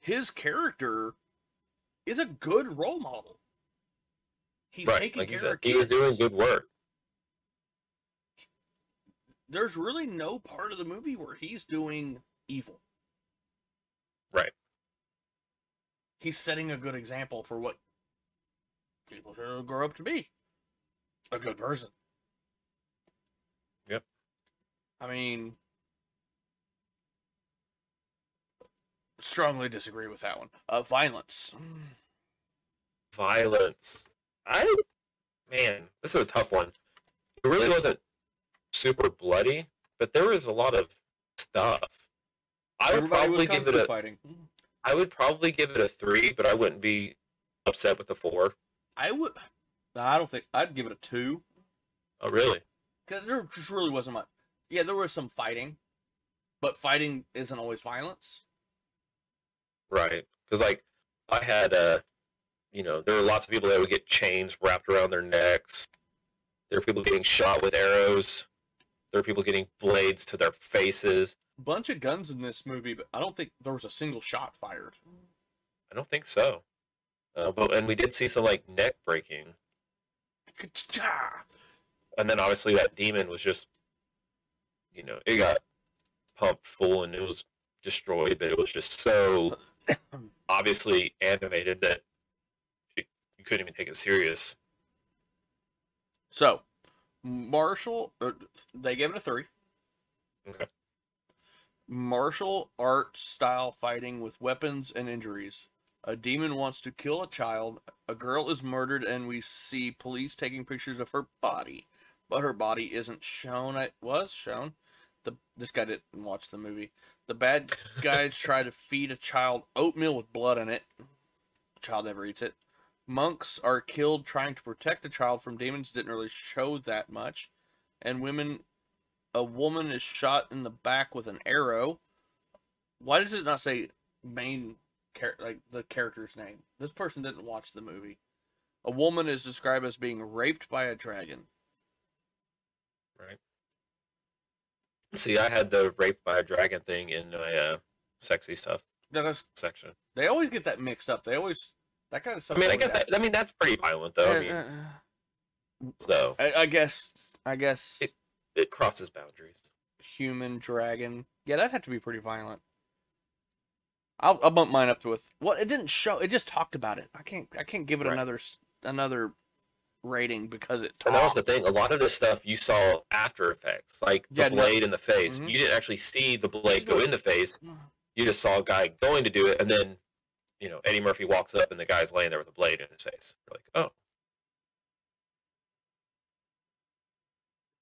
his character is a good role model. He's right. taking Like you care said, of he was doing good work. There's really no part of the movie where he's doing evil. Right. He's setting a good example for what people should grow up to be. A good person. Yep. I mean, strongly disagree with that one. Uh, violence. Violence. I man, this is a tough one. It really wasn't super bloody, but there was a lot of stuff. I would Everybody probably give it a fighting. I would probably give it a three, but I wouldn't be upset with the four. I would. I don't think I'd give it a two. Oh really? Because there just really wasn't much. Yeah, there was some fighting, but fighting isn't always violence. Right. Because like I had uh you know, there were lots of people that would get chains wrapped around their necks. There were people getting shot with arrows. There were people getting blades to their faces. Bunch of guns in this movie, but I don't think there was a single shot fired. I don't think so. Uh, but and we did see some like neck breaking. And then obviously that demon was just you know, it got pumped full and it was destroyed, but it was just so obviously animated that it, you couldn't even take it serious. So, martial, uh, they gave it a three. Okay. Martial art style fighting with weapons and injuries. A demon wants to kill a child. A girl is murdered, and we see police taking pictures of her body, but her body isn't shown. It was shown. The this guy didn't watch the movie. The bad guys try to feed a child oatmeal with blood in it. The child never eats it. Monks are killed trying to protect the child from demons didn't really show that much. And women, a woman is shot in the back with an arrow. Why does it not say main char- like the character's name? This person didn't watch the movie. A woman is described as being raped by a dragon. Right. See, I had the rape by a dragon thing in my uh, sexy stuff That is, section. they always get that mixed up. They always that kind of stuff. I mean, I guess that, I mean that's pretty violent though. I mean, happens. so I, I guess. I guess. It- it crosses boundaries. human dragon. Yeah, that'd have to be pretty violent. I'll, I'll bump mine up to with what it didn't show. It just talked about it. I can't I can't give it Right. another another rating because it. And that was the thing. A lot of this stuff you saw after effects, like the Yeah, no- blade in the face. Mhm. You didn't actually see the blade go go- in the face. Mm-hmm. You just saw a guy going to do it, and then, you know, Eddie Murphy walks up, and the guy's laying there with a blade in his face. You're like, oh,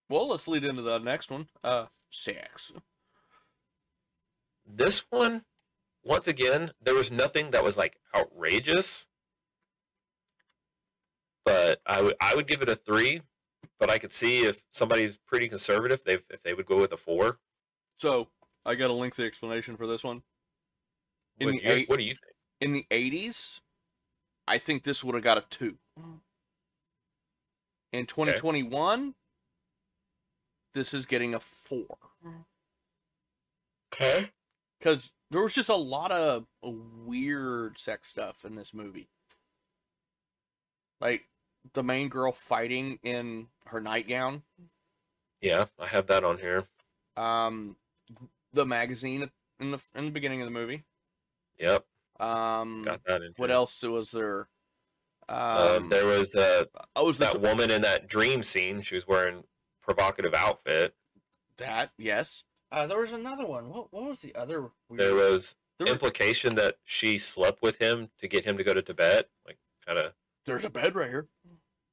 Well, let's lead into the next one. Uh, sex. this one. Once again, there was nothing that was like outrageous, but I would I would give it a three. But I could see if somebody's pretty conservative, they if they would go with a four. So I got a lengthy explanation for this one. What, the do you- eight- what do you think? In the eighties, I think this would have got a two. In 2021, this is getting a four. Okay. because there was just a lot of weird sex stuff in this movie. Like the main girl fighting in her nightgown, Yeah, I have that on here. um, the magazine in the in the beginning of the movie. Yep, Um, got that in. what here. else was there? Uh, Um, there was uh, oh, was that the, woman in that dream scene. She was wearing provocative outfit. that yes. Uh, there was another one. What what was the other? Weird... There was there were- implication that she slept with him to get him to go to Tibet. Like, kind of. There's a bed right here.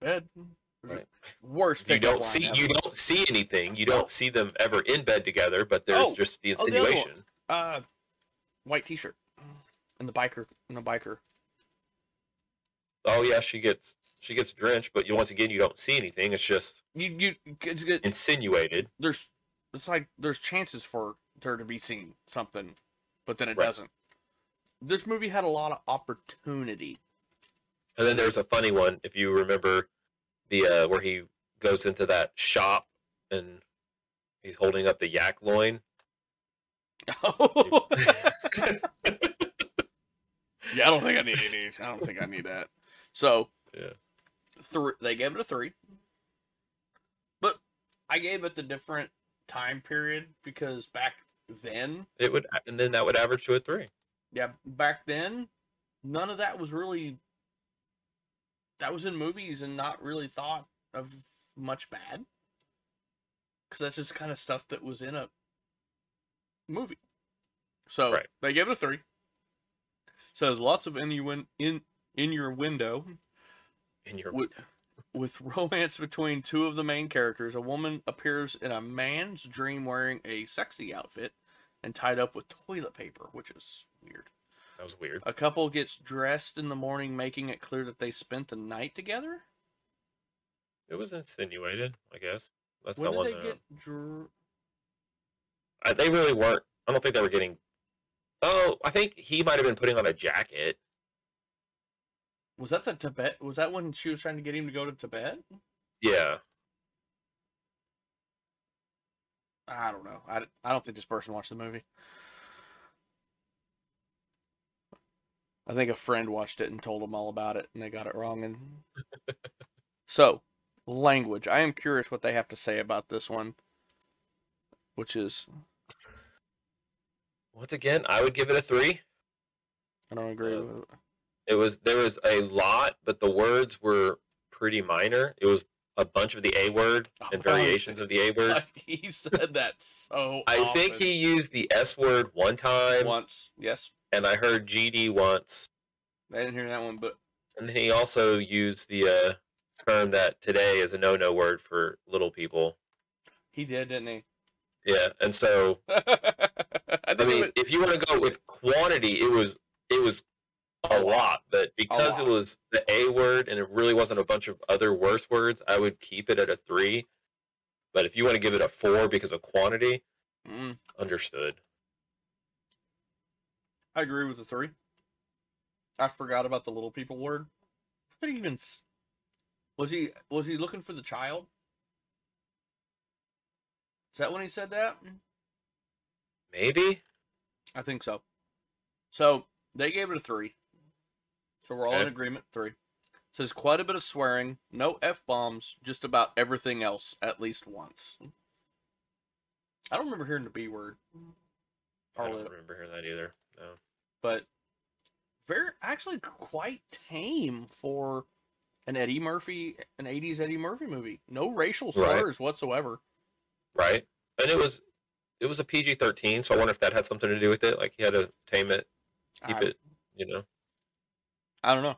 Bed. Right. Worst. You don't see line you don't see anything. You don't see them ever in bed together. But there's Oh, just the oh, the insinuation. Uh, white T-shirt, and the biker, and the biker. Oh yeah, she gets she gets drenched, but you once again you don't see anything. It's just You you it's good. insinuated. There's it's like there's chances for there to be seen something, but then it Right. doesn't. This movie had a lot of opportunity. And then there's a funny one if you remember the uh, where he goes into that shop and he's holding up the yak loin. yeah, I don't think I need any. I don't think I need that. So, Yeah. three. They gave it a three, but I gave it the different time period because back then It would, and then that would average to a three. yeah, back then, none of that was really. That was in movies and not really thought of much bad. Because that's just kind of stuff that was in a movie. So Right. they gave it a three. Says lots of in in your window mm-hmm. In your with, with romance between two of the main characters. A woman appears in a man's dream wearing a sexy outfit and tied up with toilet paper, which is weird. that was weird. A couple gets dressed in the morning, making it clear that they spent the night together. It was insinuated, I guess. That's when the did one. they get? Dr- I, they really weren't. I don't think they were getting. Oh, I think he might have been putting on a jacket. was that the Tibet? Was that when she was trying to get him to go to Tibet? Yeah, I don't know. I, I don't think this person watched the movie. I think a friend watched it and told them all about it, and they got it wrong. And so, language. I am curious what they have to say about this one, which is once again, I would give it a three. I don't agree Uh, with it. It was there was a lot, but the words were pretty minor. It was a bunch of the A word and Oh, variations of the A word. he said that so. I think he used the S word one time, once. Yes, and I heard GD once, I didn't hear that one, but and then he also used the uh, term that today is a no-no word for little people. he did, didn't he? Yeah, and so I, I mean, if you want to go with quantity, it was it was a lot, but because it was the A word and it really wasn't a bunch of other worse words, I would keep it at a three. But if you want to give it a four because of quantity, Mm, understood. I agree with the three. I forgot about the little people word. What did he even? Was he was he looking for the child? Is that when he said that? Maybe. I think so. So they gave it a three. So we're all in agreement. Three. Says quite a bit of swearing, no f bombs, just about everything else at least once. I don't remember hearing the b word, I don't remember hearing that either. No. but very actually quite tame for an Eddie Murphy, an '80s Eddie Murphy movie. No racial Right. slurs whatsoever. Right. And it was it was a PG thirteen, so I wonder if that had something to do with it. Like he had to tame it, keep I, it, you know. I don't know.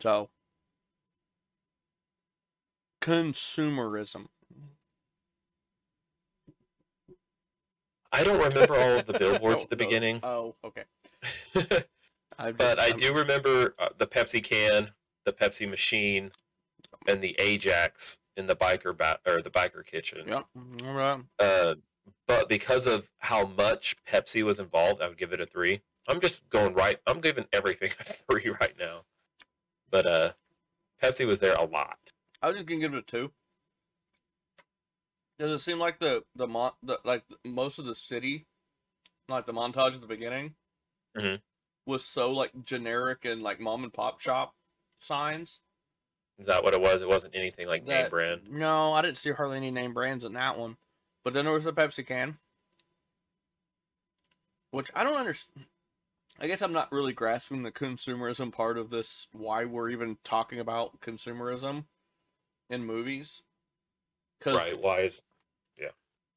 So, consumerism. I don't remember all of the billboards Oh, at the beginning, Oh, okay. but I I'm- do remember uh, the Pepsi can, the Pepsi machine, and the Ajax in the biker bat or the biker kitchen. Yeah, All right. Uh, but because of how much Pepsi was involved, I would give it a three. I'm just going right. I'm giving everything a three right now. But uh, Pepsi was there a lot. I was just gonna give it a two. Does it seem like the the, mon- the like most of the city, like the montage at the beginning, Mhm. was so like generic and like mom and pop shop signs? Is that what it was? It wasn't anything like name brand. No, I didn't see hardly any name brands in that one. But then there was a Pepsi can, which I don't understand. I guess I'm not really grasping the consumerism part of this. Why we're even talking about consumerism in movies? Because Right? Why is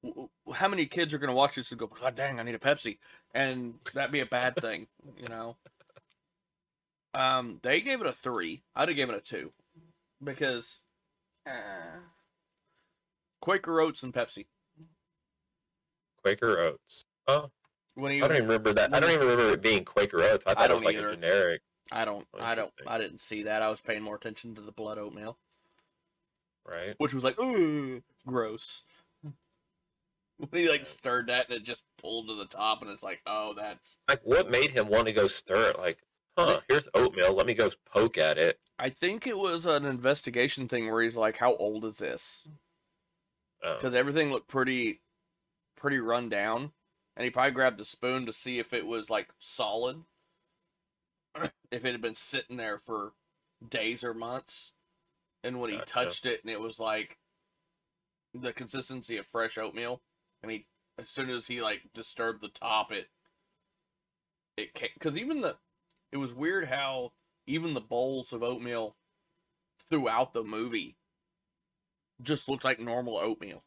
w- how many kids are going to watch this and go, God dang, I need a Pepsi, and that'd be a bad thing, you know? Um, they gave it a three. I'd have given it a two because uh, Quaker Oats and Pepsi. Quaker Oats? Oh, When I don't even remember that. I don't even remember it being Quaker Oats. I thought it was don't like either. a generic. I don't, I don't. I didn't see that. I was paying more attention to the blood oatmeal, Right? which was like, ooh, gross. when he like stirred that and it just pulled to the top, and it's like, oh, that's. Like, what made him want to go stir it? Like, huh? Here's oatmeal. Let me go poke at it. I think it was an investigation thing where he's like, "How old is this?" Oh, because everything looked pretty pretty run down and he probably grabbed a spoon to see if it was like solid if it had been sitting there for days or months and when he touched it and it was like the consistency of fresh oatmeal and he as soon as he like disturbed the top it it because even the it was weird how even the bowls of oatmeal throughout the movie just looked like normal oatmeal.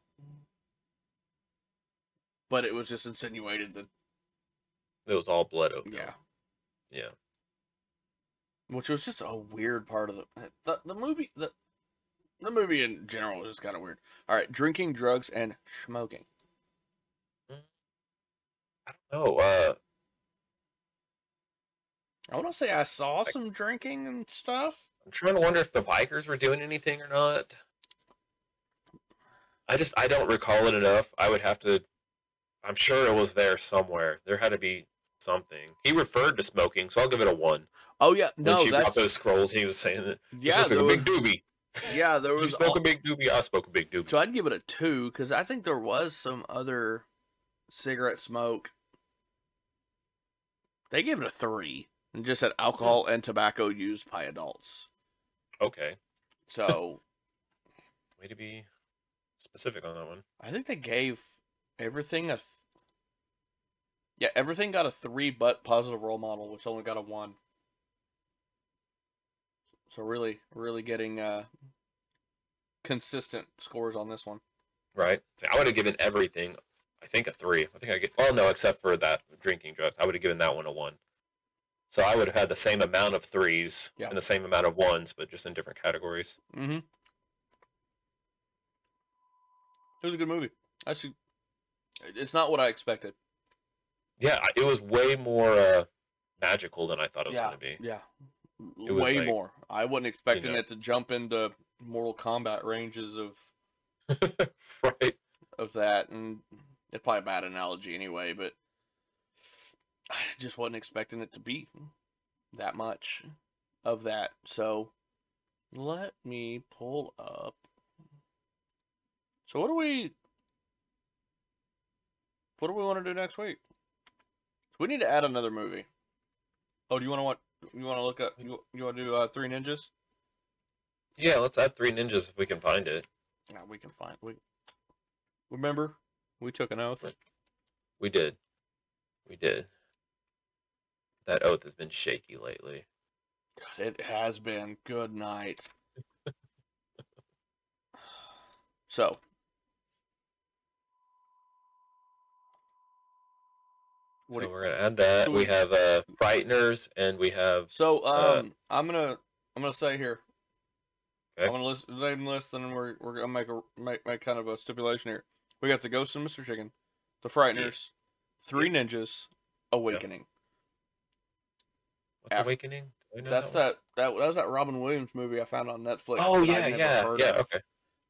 But it was just insinuated that it was all blood oatmeal. yeah, Yeah. which was just a weird part of the the, the movie the the movie in general is kind of weird. All right, drinking, drugs, and smoking. I don't know. Uh, I want to say I saw some drinking and stuff. I'm trying to wonder if the bikers were doing anything or not. I just I don't recall it enough. I would have to. I'm sure it was there somewhere. There had to be something. He referred to smoking, so I'll give it a one. Oh yeah, When no, she brought those scrolls, he was saying that. yeah, there looks was, a big doobie. yeah, there You was. smoke al- a big doobie. I spoke a big doobie. So I'd give it a two because I think there was some other cigarette smoke. They gave it a three and just said alcohol and tobacco used by adults. Okay, So way to be specific on that one. I think they gave everything a. Th- yeah, everything got a three, but positive role model, which only got a one. So really, really getting uh consistent scores on this one. Right. See, I would have given everything. I think a three. I think I get. Well, no, except for that drinking drugs. I would have given that one a one. So I would have had the same amount of threes Yeah. and the same amount of ones, but just in different categories. Mm-hmm. It was a good movie. Actually, it's not what I expected. Yeah, it was way more uh, magical than I thought it was yeah, going to be. yeah, way like, more. I wasn't expecting know- it to jump into Mortal Kombat ranges of right. of that, and it's probably a bad analogy anyway, but I just wasn't expecting it to be that much of that. So let me pull up. So what do we what do we want to do next week? So We need to add another movie. Oh, do you want to what? You want to look up? You, you want to do uh, Three Ninjas? Yeah, let's add three ninjas if we can find it. Yeah, we can find. We remember we took an oath. We did. We did. That oath has been shaky lately. God, it has been good night. so, so you- we're gonna add that. so we we- have uh frighteners and we have so uh, um, I'm gonna I'm gonna say here. Okay. I'm gonna list name list, and then we're we're gonna make a make, make kind of a stipulation here. We got the Ghost and Mr. Chicken, the Frighteners, Three Ninjas, Awakening. What's awakening? Do I know That's one? that, that that was that Robin Williams movie I found on Netflix. Oh yeah, yeah, yeah. of. Okay.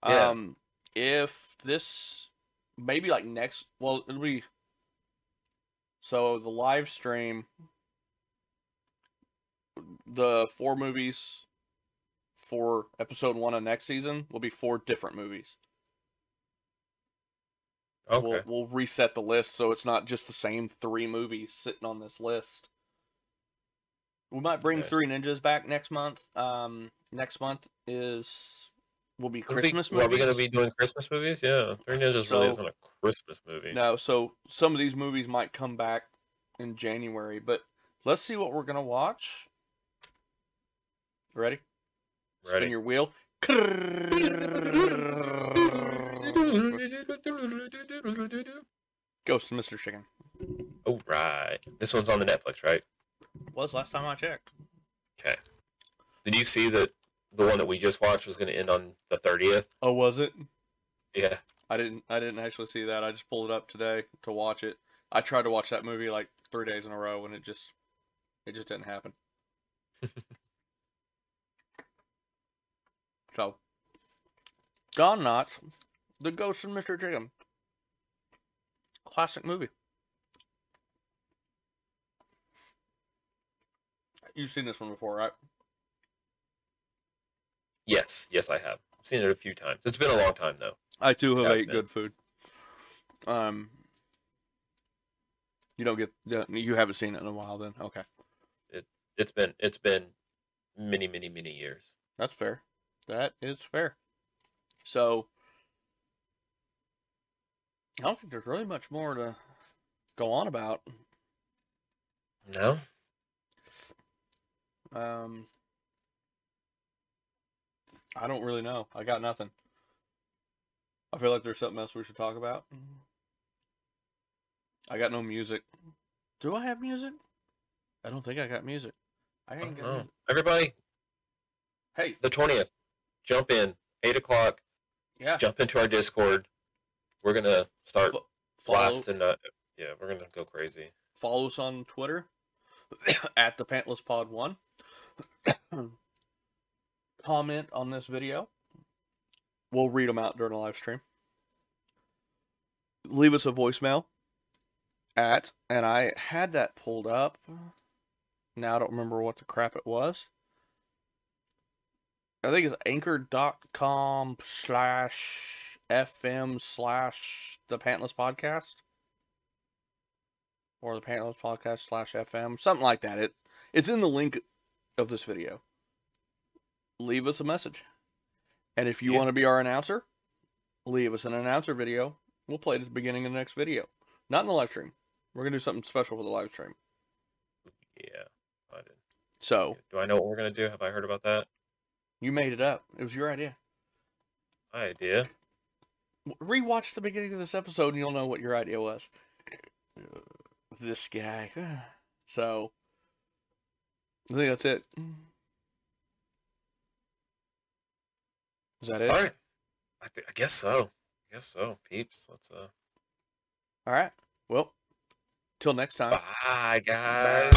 Yeah. Um, if this maybe like next, well, it'll be so the live stream, the four movies for episode one of next season will be four different movies. Okay. We'll we'll reset the list so it's not just the same three movies sitting on this list. We might bring Okay. Three Ninjas back next month. Um, next month is will be It'll be- Christmas well, Are we gonna be doing Christmas movies? Yeah. Three Ninjas really isn't a Christmas movie. No, so some of these movies might come back in January, but let's see what we're gonna watch. Ready? Spin your wheel. Ghost and Mr. Chicken. Oh right. This one's on the Netflix, right? Was last time I checked. Okay. Did you see that the one that we just watched was going to end on the thirtieth? Oh, was it? Yeah. I didn't. I didn't actually see that. I just pulled it up today to watch it. I tried to watch that movie like three days in a row, and it just, it just didn't happen. so, Don Knotts, The Ghost and Mr. Chicken, classic movie. You've seen this one before, right? Yes. Yes, I have. I've seen it a few times. It's been a long time though. I too have ate been. good food. Um, you don't get you haven't seen it in a while, then okay, It It's been it's been many many many years. that's fair. That is fair. So, I don't think there's really much more to go on about. No. Um, I don't really know. I got nothing. I feel like there's something else we should talk about. I got no music. Do I have music? I don't think I got music. I ain't got music. Everybody, Hey, the twentieth, jump in eight o'clock. yeah, Jump into our Discord. We're gonna start follow, blasting. Uh, yeah, we're gonna go crazy. follow us on Twitter at the Pantless Pod One. Comment on this video. We'll read them out during the live stream. Leave us a voicemail at, and I had that pulled up. Now I don't remember what the crap it was. I think it's anchor.com slash FM slash the Pantless Podcast or the Pantless Podcast slash FM, something like that. It it's in the link of this video. Leave us a message, and if you Yeah. want to be our announcer, leave us an announcer video. We'll play it at the beginning of the next video, not in the live stream. We're gonna do something special for the live stream. Yeah. I did. So Do I know what we're gonna do? Have I heard about that? you made it up. It was your idea. My idea. Rewatch the beginning of this episode, and you'll know what your idea was. This guy. So I think that's it. Is that it? All right. I, th- I guess so. I guess so. Peeps. Let's uh. All right. Well, Till next time. Bye, guys.